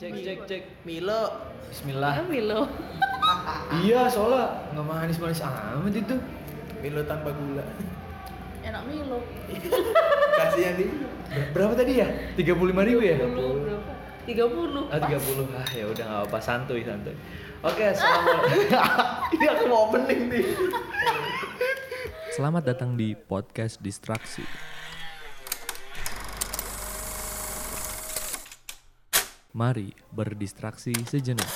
Cek cek cek. Milo. Bismillah. Ah, Milo. iya soalnya nggak manis manis amat itu. Milo tanpa gula. Enak Milo. Kasihan dia. Ber- Berapa tadi ya? Tiga puluh lima ribu ya? 30 berapa? 30. Ah tiga puluh. Ah ya udah nggak apa santuy santuy. Oke, assalamualaikum. Ini aku mau opening nih. Selamat datang di podcast Distraksi. Mari berdistraksi sejenak.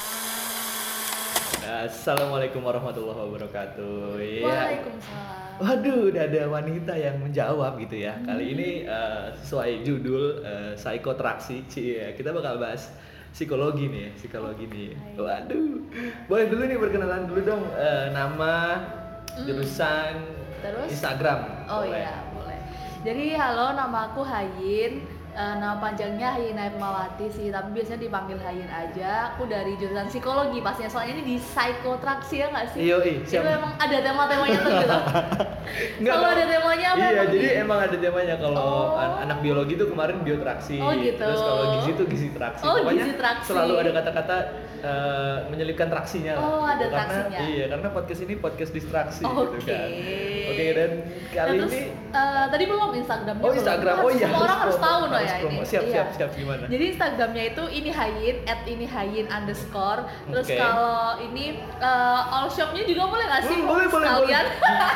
Assalamualaikum warahmatullahi wabarakatuh. Iya. Waalaikumsalam. Waduh, udah ada wanita yang menjawab gitu ya. Kali ini eh, sesuai judul eh, psikotraksi, Cie. Kita bakal bahas psikologi nih, psikologi nih. Waduh. Boleh dulu nih perkenalan dulu dong eh, nama, jurusan, Terus? Instagram. Oh Boleh. iya, boleh. Jadi halo, nama aku Hayin. Eh, nama panjangnya Hayin Mawati sih, tapi biasanya dipanggil Hayin aja. Aku dari jurusan psikologi pastinya, soalnya ini di psikotraksi ya nggak sih? Yoi, Itu siap. emang ada tema-temanya tuh gitu. Kalau- ada temanya apa Iya, jadi emang ada temanya kalau Oh. an- anak biologi tuh kemarin biotraksi. Oh, gitu. Terus kalau gizi tuh gizi traksi. Oh, Pokoknya gizi traksi. selalu ada kata-kata eh, menyelipkan traksinya lah. Oh, ada karena, traksinya. Iya, karena podcast ini podcast distraksi Oke. gitu kan. Oke, dan kali Nah, terus, ini eh, tadi belum Instagramnya Oh belum. Instagram, Kan oh iya Semua orang harus tahu no harus ya promo. ini. Siap, Iya. siap, siap, gimana? Jadi Instagramnya itu ini hayin, at ini hayin underscore. Terus Oke. kalau ini eh, all shopnya juga boleh nggak sih? Hmm, boleh, boleh, Sekalian.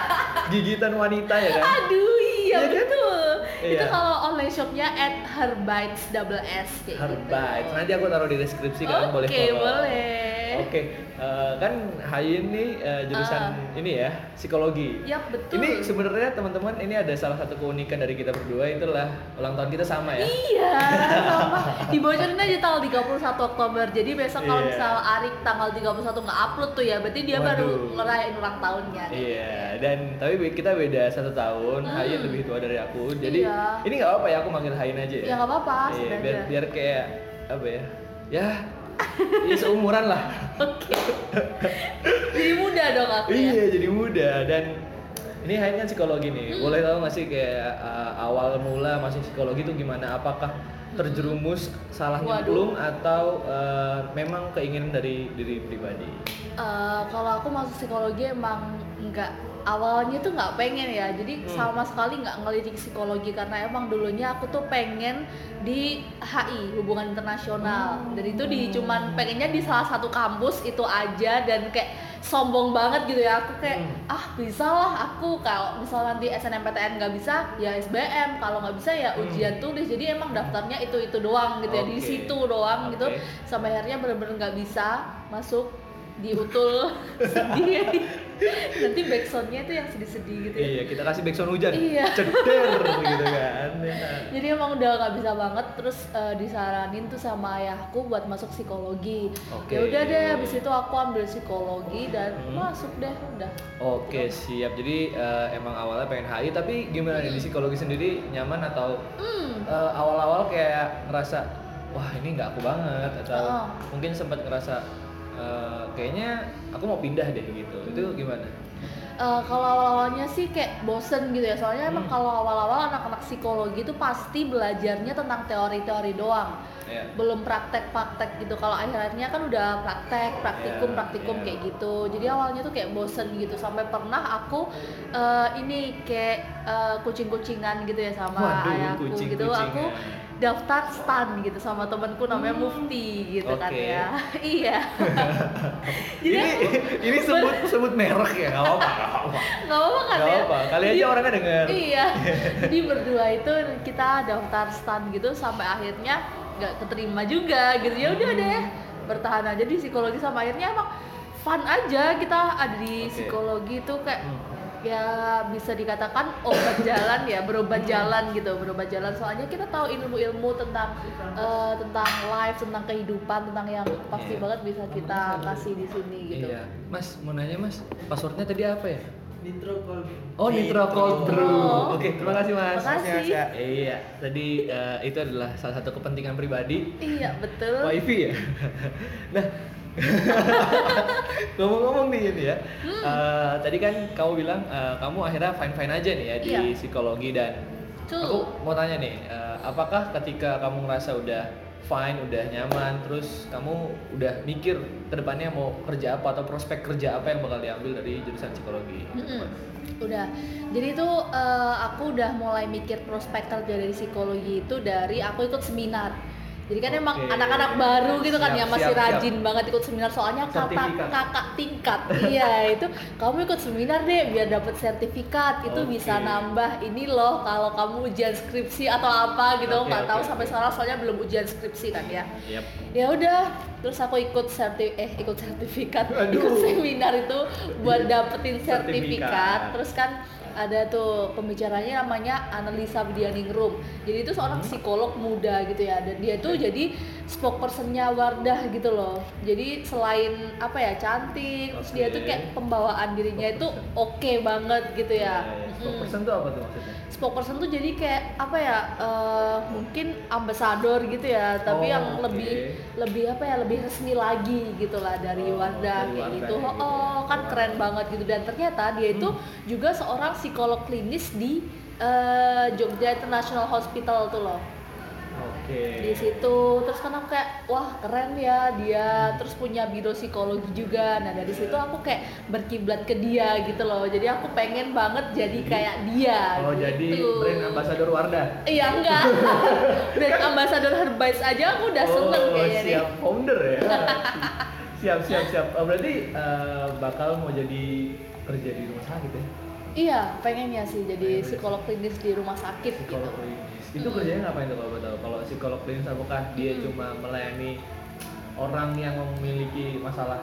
Gigitan wanita ya kan? Aduh iya Iya kan? betul. Iya. Itu kalau online shopnya at herbites double s kayak Herbites. gitu. Nanti aku taruh di deskripsi kalian boleh Oke, follow. boleh. Oke, eh, kan Hayin nih eh, jurusan Ah. ini ya, psikologi. Yap, betul. Ini sebenarnya teman-teman ini ada salah satu keunikan dari kita berdua itulah ulang tahun kita sama ya. Iya, sama. Dibocorin aja tanggal 31 Oktober. Jadi besok kalau Iya. misal Arik tanggal 31 nggak upload tuh ya, berarti dia baru Waduh. ngerayain ulang tahunnya. Iya, dan tapi kita beda satu tahun. Hayin lebih tua dari aku. Jadi Hmm. Iya. ini nggak apa-apa ya aku manggil Hayin aja ya. Ya, nggak apa-apa, Iya, biar biar kayak apa ya? Ya, ya seumuran lah. Oke. Jadi muda dong aku ya. Iya, jadi muda dan ini kan psikologi nih. Hmm. Boleh tahu nggak sih kayak uh, awal mula masuk psikologi itu gimana? Apakah terjerumus salah nyemplung atau uh, memang keinginan dari diri pribadi? Eh, kalau aku masuk psikologi emang nggak awalnya tuh nggak pengen ya jadi Hmm. sama sekali nggak ngelirik psikologi karena emang dulunya aku tuh pengen di HI hubungan internasional Hmm. dan itu di cuman pengennya di salah satu kampus itu aja dan kayak sombong banget gitu ya aku kayak Hmm. ah bisa lah aku kalau misal nanti SNMPTN nggak bisa ya SBM kalau nggak bisa ya ujian tulis jadi emang daftarnya itu itu doang gitu ya di Hmm. Situ doang gitu Oke. sampai akhirnya bener-bener nggak bisa masuk diutul sedih nanti backsoundnya itu yang sedih-sedih gitu ya Iya, kita kasih backsound hujan. Iya. Ceder gitu kan. Jadi emang udah nggak bisa banget terus eh, disaranin tuh sama ayahku buat masuk psikologi Oke. ya udah deh habis itu aku ambil psikologi dan Hmm. masuk deh udah Oke, siap. Jadi uh, emang awalnya pengen HI, tapi gimana nih di psikologi sendiri nyaman atau hmm uh, awal-awal kayak ngerasa wah ini nggak aku banget atau Oh. mungkin sempat ngerasa uh, kayaknya aku mau pindah deh gitu itu gimana? Eh, kalau awal-awalnya sih kayak bosen gitu ya soalnya emang Hmm. kalau awal-awal anak-anak psikologi itu pasti belajarnya tentang teori-teori doang Ya. belum praktek-praktek gitu kalau akhir-akhirnya kan udah praktek praktikum Iya, praktikum iya. kayak gitu jadi awalnya tuh kayak bosen gitu sampai pernah aku eh, ini kayak eh, kucing-kucingan gitu ya sama Waduh, ayahku gitu kucing-kucingan. aku daftar stan gitu sama temanku namanya Mufti gitu kan Oke. ya. Iya. Jadi ini ini sebut sebut merek ya? Nggak apa-apa nggak apa-apa. Nggak apa kan ya? apa kali aja orangnya denger. iya. Jadi berdua itu kita daftar stan gitu sampai akhirnya nggak keterima juga gitu. Ya udah Hmm. deh bertahan aja di psikologi. Sama akhirnya emang fun aja kita ada di Oke. psikologi itu kayak Hmm. Ya bisa dikatakan obat jalan ya berobat jalan gitu berobat jalan soalnya kita tahu ilmu-ilmu tentang eh, tentang life tentang kehidupan tentang yang pasti Iya. banget bisa kita kasih di sini gitu iya mas mau nanya mas passwordnya tadi apa ya Nitro Cold. Oh Nitro Cold Brew. Oh. Oke terima kasih mas. Makasih. Mas, ya. Iya tadi eh, itu adalah salah satu kepentingan pribadi iya betul wifi ya. nah ngomong-ngomong nih ini ya. Hmm. eh, tadi kan kamu bilang eh, kamu akhirnya fine fine aja nih ya di Iya. psikologi dan Tuh. aku mau tanya nih, eh, apakah ketika kamu ngerasa udah fine, udah nyaman, terus kamu udah mikir ke depannya mau kerja apa atau prospek kerja apa yang bakal diambil dari jurusan psikologi. Mm-mm. Udah. Jadi itu eh, aku udah mulai mikir prospek kerja dari psikologi itu dari aku ikut seminar. Jadi kan emang Oke. anak-anak baru gitu kan Siap, yang masih siap, siap. rajin banget ikut seminar soalnya kata kakak tingkat. iya, itu kamu ikut seminar deh biar dapat sertifikat. Itu Oke. bisa nambah ini loh kalau kamu ujian skripsi atau apa gitu. Nggak tahu oke, sampai sekarang soalnya belum ujian skripsi kan ya Yap. ya udah terus aku ikut serti eh ikut sertifikat Aduh. ikut seminar itu buat dapetin sertifikat Sertifikat. terus kan ada tuh pembicaranya namanya Annalisa Widianingrum. Jadi itu seorang Hmm. psikolog muda gitu ya. Dan dia tuh jadi spokespersonnya Wardah gitu loh jadi selain apa ya cantik terus dia tuh kayak pembawaan dirinya itu oke banget gitu ya Mm-mm Persen tuh apa tuh maksudnya? spokesperson tuh jadi kayak apa ya eh, mungkin ambasador gitu ya tapi Oh, yang oke. lebih lebih apa ya lebih resmi lagi gitu lah dari Oh, Wardah dari kayak Wardah gitu oh, gitu oh, ya. kan Wow. keren banget gitu dan ternyata dia itu Hmm. juga seorang psikolog klinis di eh, Jogja International Hospital tuh loh Oke. di situ terus kan aku kayak wah keren ya dia terus punya biro psikologi juga nah dari situ aku kayak berkiblat ke dia gitu loh jadi aku pengen banget jadi kayak dia Oh jadi gitu. brand ambassador Wardah. Iya enggak. Brand ambassador Herbalife aja aku udah seneng oh, kayaknya nih. siap founder ya. siap siap siap. Oh, berarti eh, bakal mau jadi kerja di rumah sakit ya? Iya, pengennya sih jadi Pengen. psikolog klinis di rumah sakit Psikolog gitu. klinis. Itu Mm. kerjanya ngapain tuh kalau tahu? Kalau psikolog klinis apakah dia Mm. cuma melayani orang yang memiliki masalah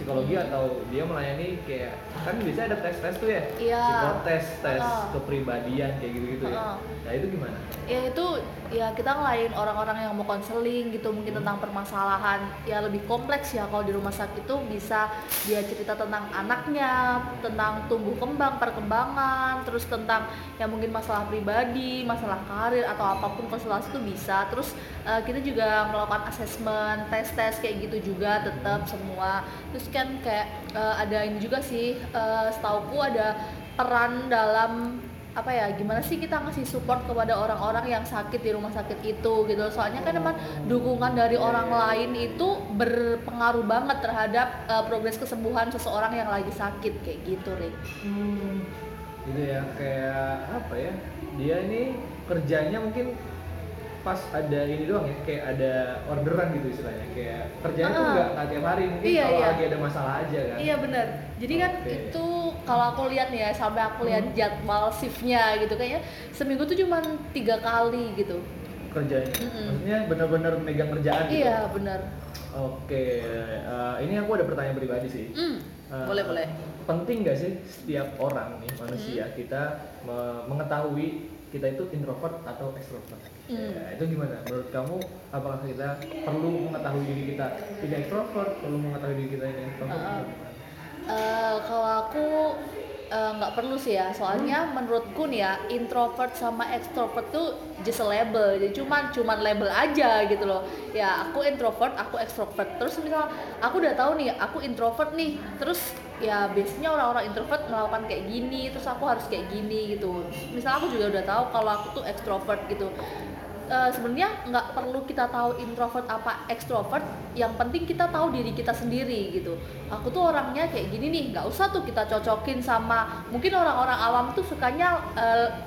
psikologi atau dia melayani kayak kan biasanya ada tes tes tuh ya? Iya. Psikotes, tes Heeh. kepribadian kayak gitu gitu ya. Heeh. Nah itu gimana? Ya itu ya kita ngelain orang-orang yang mau konseling gitu mungkin tentang permasalahan ya lebih kompleks ya kalau di rumah sakit itu bisa dia cerita tentang anaknya, tentang tumbuh kembang, perkembangan, terus tentang ya mungkin masalah pribadi, masalah karir atau apa pun konsultasi itu bisa. Terus eh, kita juga melakukan asesmen, tes-tes kayak gitu juga tetap semua. Terus kan kayak eh, ada ini juga sih eh, setauku ada peran dalam apa ya gimana sih kita ngasih support kepada orang-orang yang sakit di rumah sakit itu gitu soalnya kan emang dukungan dari orang lain itu berpengaruh banget terhadap uh, progres kesembuhan seseorang yang lagi sakit kayak gitu Rick Hmm, gitu ya kayak apa ya? Dia ini kerjanya mungkin pas ada ini doang ya, kayak ada orderan gitu istilahnya. Kayak kerjanya tuh Ah. nggak tiap hari, mungkin Iya, kalau iya. lagi ada masalah aja kan. iya benar jadi kan itu kalau aku lihat nih ya sampai aku lihat Hmm. jadwal shiftnya gitu kayaknya seminggu tuh cuma tiga kali gitu Kerjanya. Mm-mm. Maksudnya bener-bener megang kerjaan gitu. iya benar Oke, eh, ini aku ada pertanyaan pribadi sih. hmm, Eh, boleh boleh Penting nggak sih setiap orang nih manusia Hmm. kita me- mengetahui kita itu introvert atau extrovert? Hmm. Ya, itu gimana? Menurut kamu apakah kita perlu mengetahui diri kita tidak extrovert, perlu mengetahui diri kita ini introvert? Uh-uh. atau gimana? Eh, kalau aku eh, nggak perlu sih ya, soalnya menurutku nih ya introvert sama extrovert tuh just a label, jadi cuman cuman label aja gitu loh. Ya aku introvert, aku extrovert. Terus misal aku udah tahu nih, aku introvert nih, terus ya biasanya orang-orang introvert melakukan kayak gini, terus aku harus kayak gini gitu. Misal aku juga udah tahu kalau aku tuh extrovert gitu. Eh, sebenarnya nggak perlu kita tahu introvert apa extrovert yang penting kita tahu diri kita sendiri gitu. Aku tuh orangnya kayak gini nih nggak usah tuh kita cocokin sama mungkin orang-orang awam tuh sukanya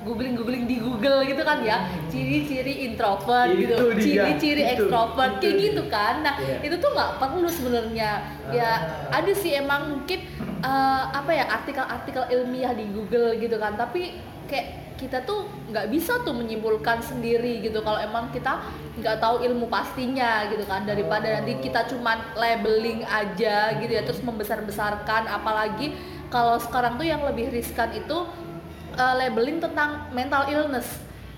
googling googling di Google gitu kan ya. Ciri-ciri introvert Itu gitu ciri-ciri itu, extrovert kayak itu gitu kan. Nah Iya. itu tuh nggak perlu sebenarnya. Ya Ah. ada sih emang mungkin eh, apa ya artikel-artikel ilmiah di Google gitu kan. Tapi kayak kita tuh nggak bisa tuh menyimpulkan sendiri gitu kalau emang kita nggak tahu ilmu pastinya gitu kan. Daripada nanti kita cuman labeling aja gitu ya terus membesar-besarkan. Apalagi kalau sekarang tuh yang lebih riskan itu eh, labeling tentang mental illness.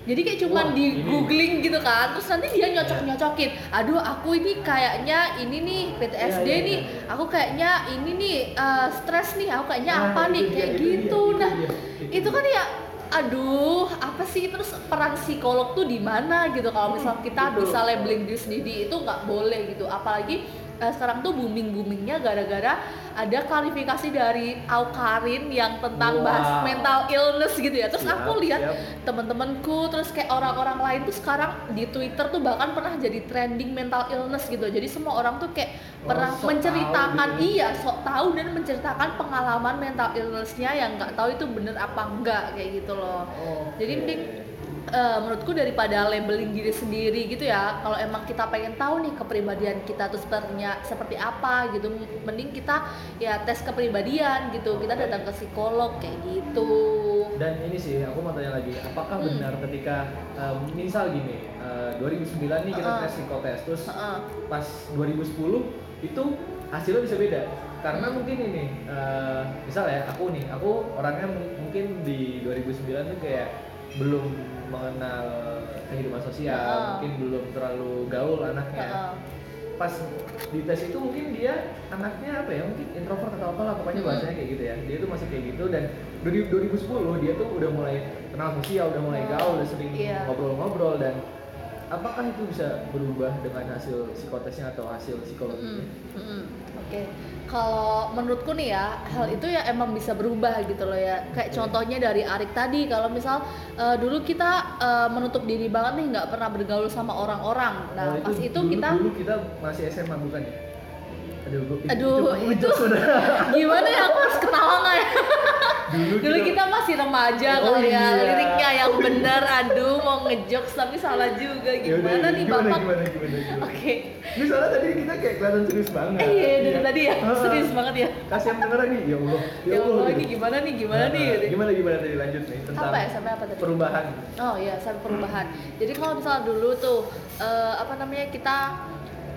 Jadi kayak cuman Wah, di ini. googling gitu kan terus nanti dia nyocok nyocokin aduh aku ini kayaknya ini nih PTSD Iya, iya, nih. iya. aku kayaknya ini nih eh, stres nih. Aku kayaknya Nah, apa nih? dia, kayak gitu. itu nah dia, itu kan ya aduh apa sih? Terus peran psikolog tuh di mana? Gitu. Kalau misal kita Betul. bisa labeling diri sendiri itu nggak boleh gitu. Apalagi eh, sekarang tuh booming boomingnya gara-gara ada klarifikasi dari Aukarin yang tentang Wah. bahas mental illness gitu ya. Terus Siap, aku lihat temen-temenku terus kayak orang-orang lain tuh sekarang di Twitter tuh bahkan pernah jadi trending mental illness gitu. Jadi semua orang tuh kayak Oh, pernah sok menceritakan tahu iya sok tahu dan menceritakan pengalaman mental illnessnya yang nggak tahu itu bener apa enggak kayak gitu loh. Jadi mending eh, menurutku daripada labeling diri sendiri gitu ya kalau emang kita pengen tahu nih kepribadian kita tuh sepertinya seperti apa gitu mending kita ya tes kepribadian gitu kita datang ke psikolog kayak gitu Dan ini sih aku mau tanya lagi, apakah Hmm. benar ketika um, misal gini, uh, 2009 nih kita Uh-uh. tes psikotes, terus Heeh. pas 2010 itu hasilnya bisa beda karena Hmm. mungkin ini uh, misal ya aku nih aku orangnya mu- mungkin di 2009 tuh kayak belum mengenal kehidupan sosial Heeh. mungkin belum terlalu gaul anaknya Heeh. pas di tes itu mungkin dia anaknya apa ya mungkin introvert atau apa lah pokoknya Hmm. bahasanya kayak gitu ya dia tuh masih kayak gitu dan dari 2010 dia tuh udah mulai kenal sosial udah mulai Oh, gaul udah sering iya. ngobrol-ngobrol dan apakah itu bisa berubah dengan hasil psikotesnya atau hasil psikologinya mm-mm. Oke, kalau menurutku nih ya hal itu ya emang bisa berubah gitu loh ya. Kayak Oke. contohnya dari Arik tadi, kalau misal eh, dulu kita eh, menutup diri banget nih nggak pernah bergaul sama orang-orang. Nah Oh, pas itu dulu, kita dulu kita masih SMA bukan ya aduh pikir- Aduh, itu- ngejokes udah. gimana ya aku harus ketawa nggak ya? dulu, Dulu kita masih remaja Oh, kali ya, iya. liriknya yang bener. Aduh, mau ngejokes tapi salah juga. Yaudah, Gimana nih gimana, bapak? gimana gimana gimana Oke, ini soalnya tadi kita kayak kelihatan serius banget eh iya dari tadi ya, serius banget ya. kasih yang beneran nih ya Allah Ya Allah, gitu. ini gimana nih, gimana Nah, nih? gitu. Gimana gimana tadi lanjut nih tentang Apa ya, sampai apa tadi? perubahan. Oh iya, sampai perubahan. Jadi kalau misalnya dulu tuh eh, apa namanya kita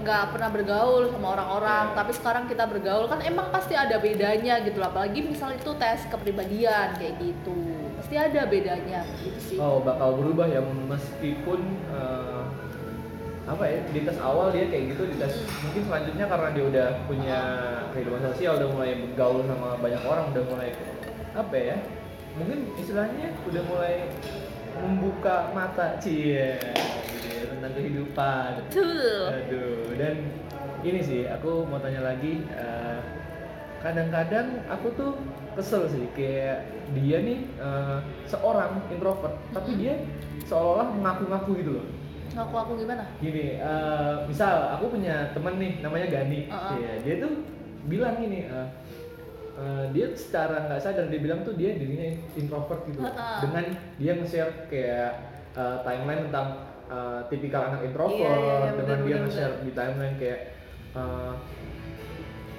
nggak pernah bergaul sama orang-orang, Iya. tapi sekarang kita bergaul kan emang pasti ada bedanya gitu loh. Apalagi misal itu tes kepribadian kayak gitu, pasti ada bedanya gitu sih. Oh, bakal berubah ya meskipun eh, apa ya di tes awal dia kayak gitu di tes mungkin selanjutnya karena dia udah punya kehidupan sosial udah mulai bergaul sama banyak orang udah mulai apa ya mungkin istilahnya udah mulai membuka mata cie tentang kehidupan Betul. Aduh, dan ini sih aku mau tanya lagi. eh, kadang-kadang aku tuh kesel sih kayak dia nih eh, seorang introvert, tapi dia seolah-olah mengaku-ngaku gitu loh. Ngaku aku gimana? Gini, eh, misal aku punya temen nih namanya Gani, Uh-uh. Iya, dia tuh bilang gini. eh, dia secara nggak sadar dia bilang tuh dia dirinya introvert gitu Uh-uh. dengan dia nge-share kayak eh, timeline tentang eh, tipikal anak introvert Iya, iya, iya, dengan bener, dia nge-share di timeline kayak eh,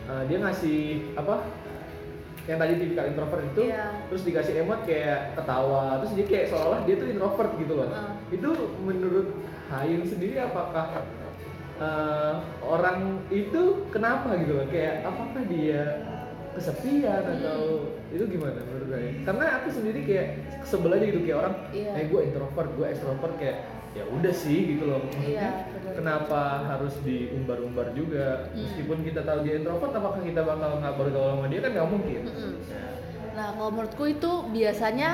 eh, dia ngasih apa yang tadi tipikal introvert itu Iya. terus dikasih emot kayak ketawa terus dia kayak seolah dia tuh introvert gitu loh Uh. itu menurut Hayun sendiri apakah eh, orang itu kenapa gitu loh kayak apakah dia kesepian Hmm. atau itu gimana menurut saya karena aku sendiri kayak sebel aja gitu kayak orang Iya. eh gue introvert gue extrovert kayak ya udah sih gitu loh maksudnya. Iya, kenapa harus diumbar-umbar juga? Hmm. meskipun kita tahu dia introvert apakah kita bakal nggak bergaul sama dia? Kan nggak mungkin. Nah, kalau menurutku itu biasanya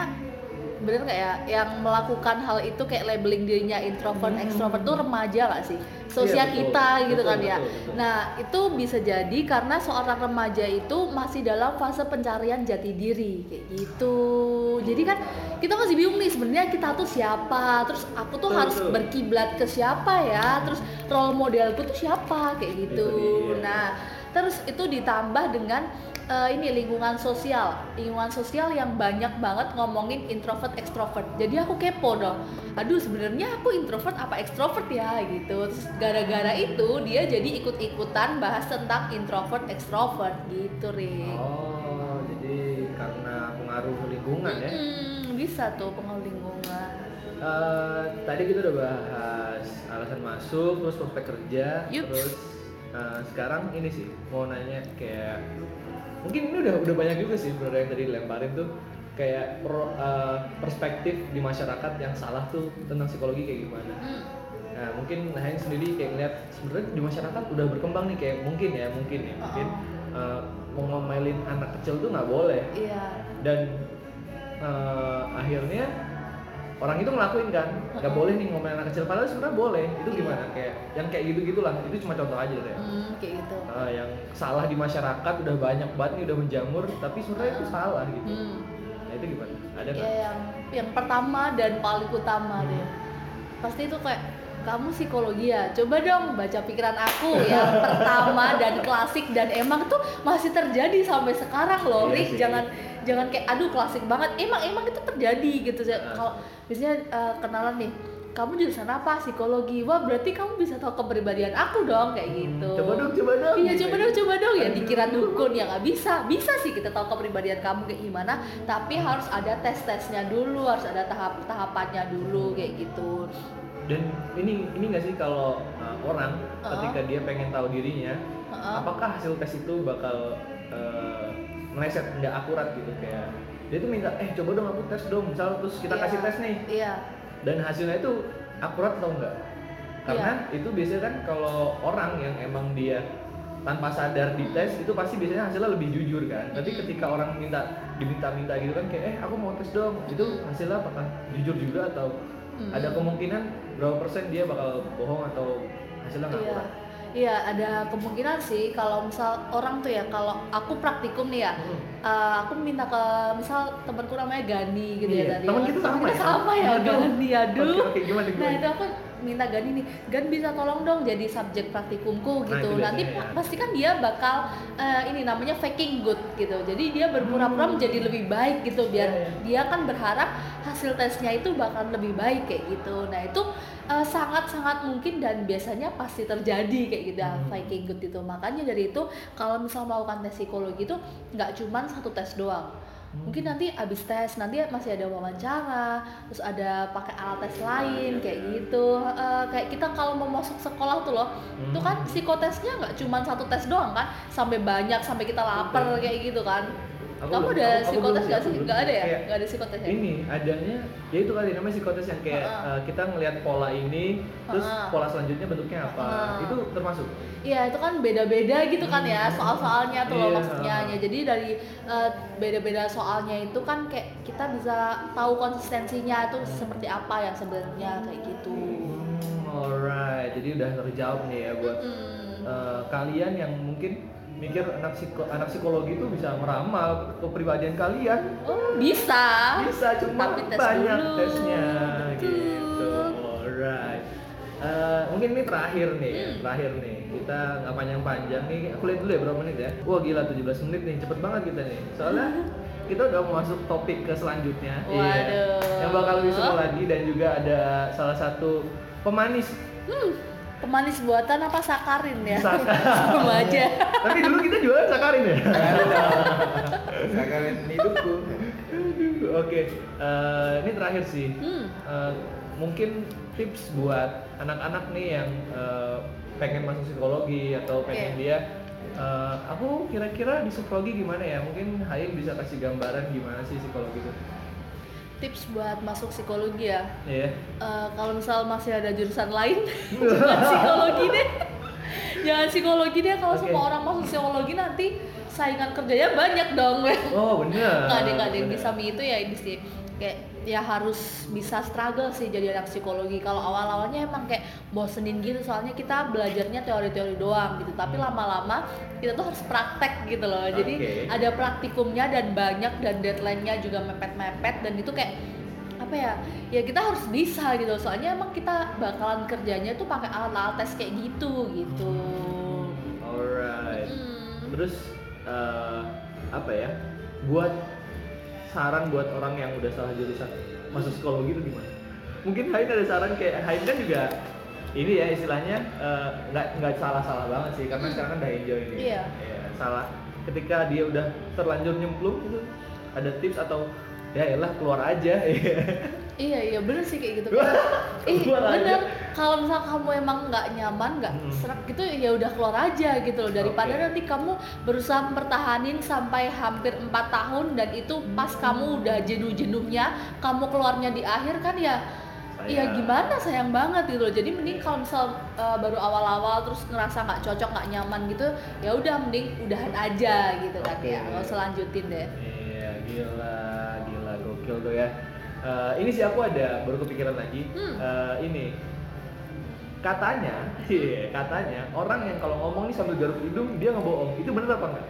bener nggak ya yang melakukan hal itu kayak labeling dirinya introvert, Hmm. extrovert tuh remaja nggak sih? Sosial Iya, betul. kita gitu Betul, kan ya. betul, betul. Nah, itu bisa jadi karena seorang remaja itu masih dalam fase pencarian jati diri kayak gitu. Jadi kan kita masih bingung nih sebenarnya kita tuh siapa, terus aku tuh Betul, harus betul. berkiblat ke siapa ya, terus role modelku tuh siapa kayak gitu. Nah, terus itu ditambah dengan eh, ini lingkungan sosial. Lingkungan sosial yang banyak banget ngomongin introvert extrovert. Jadi aku kepo dong. Aduh sebenarnya aku introvert apa extrovert ya gitu. Terus gara-gara itu dia jadi ikut-ikutan bahas tentang introvert extrovert gitu Rik oh jadi karena pengaruh lingkungan ya? Hmm, bisa tuh pengaruh lingkungan. Eh, tadi kita udah bahas alasan masuk, terus prospek kerja, Yups. terus eh, sekarang ini sih mau nanya kayak mungkin ini udah udah banyak juga sih sebenarnya yang tadi dilemparin tuh kayak pro- eh, perspektif di masyarakat yang salah tuh tentang psikologi kayak gimana. Hmm, Nah mungkin Hayang sendiri kayak ngeliat sebenarnya di masyarakat udah berkembang nih kayak mungkin ya mungkin ya mungkin eh, mau ngomelin anak kecil tuh nggak boleh. Iya. Dan eh, akhirnya orang itu ngelakuin kan. Nggak boleh nih ngomongin anak kecil. Padahal sebenarnya boleh. Itu gimana? Kayak yang kayak gitu gitulah itu cuma contoh aja kayak Hmm, kayak gitu. Ah, yang salah di masyarakat udah banyak banget nih udah menjamur tapi sebenarnya itu salah gitu. Hmm. nah itu gimana? Ada Ya yang yang pertama dan paling utama Hmm. deh. Pasti itu kayak kamu psikologi ya, coba dong baca pikiran aku yang pertama dan klasik dan emang tuh masih terjadi sampai sekarang loh, Iya sih. Jangan jangan kayak aduh klasik banget. Emang emang itu terjadi gitu. Ah. Kalau biasanya eh, kenalan nih, kamu jurusan apa? Psikologi. Wah, berarti kamu bisa tahu kepribadian aku dong kayak gitu. coba dong coba dong Iya coba dong coba dong ya dikira dukun ya nggak bisa bisa sih kita tahu kepribadian kamu kayak gimana tapi harus ada tes tesnya dulu harus ada tahap tahapannya dulu kayak gitu dan ini ini nggak sih kalau uh, orang Uh-uh. ketika dia pengen tahu dirinya Heeh. apakah hasil tes itu bakal uh, meleset nggak akurat gitu? Kayak dia tuh minta eh coba dong aku tes dong misal terus kita Iya, kasih tes nih. Iya. Dan hasilnya itu akurat atau enggak karena itu biasanya kan kalau orang yang emang dia tanpa sadar di tes itu pasti biasanya hasilnya lebih jujur kan. Tapi Mm-mm. ketika orang minta diminta-minta gitu kan kayak eh aku mau tes dong. Itu hasilnya apakah jujur juga atau Mm-mm. ada kemungkinan berapa persen dia bakal bohong atau hasilnya nggak iya akurat iya ada kemungkinan sih kalau misal orang tuh ya kalau aku praktikum nih ya Hmm. eh, aku minta ke misal temanku namanya Gani gitu Iya, ya tadi teman kita sama ya? sama ya. Gani aduh Oke, oke, gimana, nah gimana? itu aku minta Gani nih Gan bisa tolong dong jadi subjek praktikumku Nah, gitu itu nanti ya. pasti kan dia bakal eh, ini namanya faking good gitu jadi dia berpura-pura menjadi lebih baik gitu biar Hmm. Iya, iya. dia kan berharap hasil tesnya itu bakal lebih baik kayak gitu nah itu eh, sangat-sangat mungkin dan biasanya pasti terjadi kayak gitu ya, Hmm. faking good itu makanya dari itu kalau misal melakukan tes psikologi itu nggak cuman satu tes doang Hmm. mungkin nanti abis tes nanti masih ada wawancara terus ada pakai alat tes lain iya, kayak iya. gitu Eh, kayak kita kalau mau masuk sekolah tuh loh itu kan Hmm. psikotesnya nggak cuma satu tes doang kan sampai banyak sampai kita lapar Betul. kayak gitu kan Aku kamu belum- ada aku- psikotes nggak sih, nggak ada ya Kayak nggak ada psikotes ya ini adanya ya itu kali namanya psikotes yang kayak Heeh. uh, kita ngelihat pola ini terus Heeh. pola selanjutnya bentuknya apa Heeh. itu termasuk Iya itu kan beda-beda gitu kan ya Hmm. soal-soalnya tuh loh Iya. maksudnya Ya, jadi dari eh, beda-beda soalnya itu kan kayak kita bisa tahu konsistensinya itu seperti apa yang sebenarnya kayak gitu. hmm, alright jadi udah terjawab nih ya buat Hmm. uh, kalian yang mungkin mikir anak psiko anak psikologi itu bisa meramal kepribadian kalian Oh bisa. bisa cuma Tapi tes banyak dulu. tesnya Betul. gitu alright Eh, mungkin ini terakhir nih Hmm. terakhir nih kita nggak panjang-panjang nih aku lihat dulu ya berapa menit ya wah gila 17 menit nih cepet banget kita nih soalnya kita udah mau masuk topik ke selanjutnya Iya. Waduh. yang bakal lebih seru lagi dan juga ada salah satu pemanis Hmm, pemanis buatan apa sakarin ya? Sakarin. Sama aja. tapi dulu kita jualan sakarin ya Sekarang hidupku. oke eh, ini terakhir sih Hmm. Eh, mungkin tips buat anak-anak nih yang eh, pengen masuk psikologi atau pengen dia eh, aku kira-kira di psikologi gimana ya mungkin Hain bisa kasih gambaran gimana sih psikologi itu Tips buat masuk psikologi ya. Iya. Eh, kalau misal masih ada jurusan lain, jangan psikologi deh. Jangan psikologi deh kalau Oke. semua orang masuk psikologi nanti saingan kerjanya banyak dong. oh bener nggak ada nggak ada yang bisa itu ya ini sih kayak ya harus bisa struggle sih jadi anak psikologi. Kalau awal-awalnya emang kayak bosenin gitu soalnya kita belajarnya teori-teori doang gitu. Tapi lama-lama kita tuh harus praktek gitu loh. Jadi ada praktikumnya dan banyak dan deadline-nya juga mepet-mepet dan itu kayak apa ya ya kita harus bisa gitu. Soalnya emang kita bakalan kerjanya tuh pakai alat-alat tes kayak gitu gitu. Alright. Hmm. terus eh, apa ya buat saran buat orang yang udah salah jurusan masuk psikologi itu gimana? Mungkin Hain ada saran kayak Hain kan juga ini ya istilahnya eh, nggak nggak salah salah banget sih karena sekarang kan udah enjoy nih. Iya. Ya, salah. Ketika dia udah terlanjur nyemplung gitu ada tips atau ya elah keluar aja Iya iya bener sih kayak gitu. Ih bener. Kalau misal kamu emang nggak nyaman, nggak Hmm. serak gitu, ya udah keluar aja gitu loh. Daripada Oke. nanti kamu berusaha mempertahanin sampai hampir empat tahun dan itu pas Hmm. kamu udah jenuh-jenuhnya, kamu keluarnya di akhir kan ya. Iya gimana sayang banget gitu loh. Jadi mending kalau misal uh, baru awal-awal terus ngerasa nggak cocok, nggak nyaman gitu, ya udah mending udahan aja gitu kan Oke. ya. Nggak usah lanjutin deh. Iya, gila, gila, gokil tuh ya. Eh, ini sih aku ada baru kepikiran lagi. Hmm. Eh, ini katanya, iya, katanya orang yang kalau ngomong nih sambil garuk hidung dia ngebohong. Itu bener apa enggak?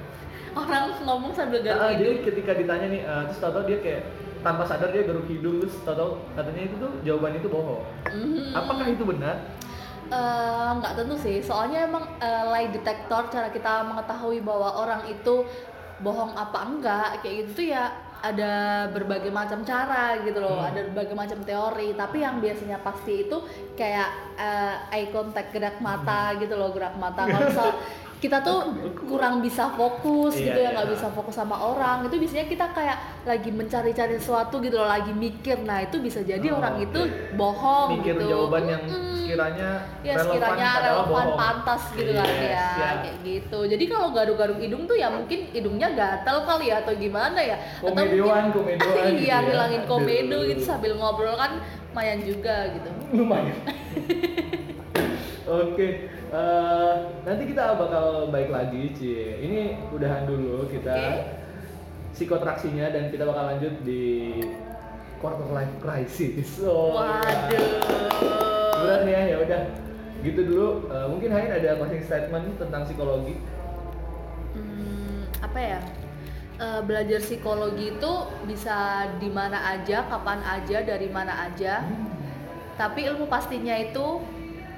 Orang ngomong sambil garuk Ah, jadi hidung. ketika ditanya nih, eh, terus tahu-tahu dia kayak tanpa sadar dia garuk hidung terus tahu-tahu katanya itu tuh jawaban itu bohong. Mhm. Apakah itu benar? Eh, nggak tentu sih, soalnya emang eh, lie detector cara kita mengetahui bahwa orang itu bohong apa enggak kayak gitu tuh ya ada berbagai macam cara gitu loh, Hmm. ada berbagai macam teori. Tapi yang biasanya pasti itu kayak eh, eye contact gerak mata Hmm. gitu loh, gerak mata. Kalau misal kita tuh kurang bisa fokus Iya, gitu ya, iya. nggak bisa fokus sama orang. Itu biasanya kita kayak lagi mencari-cari sesuatu gitu loh, lagi mikir. Nah itu bisa jadi Oh, orang oke. itu bohong Mikir gitu. jawaban yang sekiranya ya relevan sekiranya relevan bohong. pantas gitu kan Yes, ya ya. kayak gitu jadi kalau garuk-garuk hidung tuh ya mungkin hidungnya gatel kali ya atau gimana ya atau Komedioan, komedioan gitu iya ya. komedo gitu sambil ngobrol kan lumayan juga gitu lumayan oke eh, nanti kita bakal baik lagi Cie ini udahan dulu kita Oke. psikotraksinya dan kita bakal lanjut di quarter life crisis. Oh, waduh. berat nih ya ya udah. Gitu dulu. Eh, mungkin Hain ada closing statement tentang psikologi? Hmm, apa ya? Eh, belajar psikologi itu bisa di mana aja kapan aja dari mana aja. Tapi ilmu pastinya itu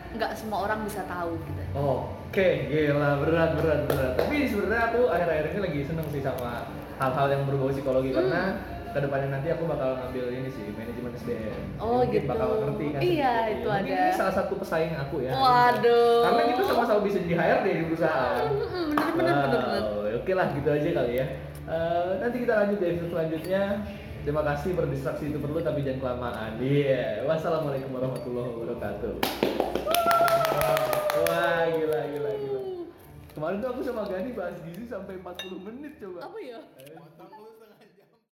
nggak semua orang bisa tahu gitu Oke, gila berat berat berat. Tapi sebenarnya aku akhir-akhir ini lagi seneng sih sama hal-hal yang berbau psikologi Hmm. karena ke depannya nanti aku bakal ngambil ini sih manajemen SDM. Oh, Mungkin gitu. Bakal ngerti kan. Iya, itu Mungkin ada. Ini salah satu pesaing aku ya. Waduh. Karena kita sama-sama bisa di deh di perusahaan. Hmm, bener bener bener bener Wow, Oke lah gitu aja kali ya. Eh, nanti kita lanjut di episode selanjutnya. Terima kasih berdistraksi itu perlu tapi jangan kelamaan. Iya. Wassalamualaikum warahmatullahi wabarakatuh. Wah, gila gila gila. Kemarin tuh aku sama Gani bahas gizi sampai 40 menit coba. apa ya Eh,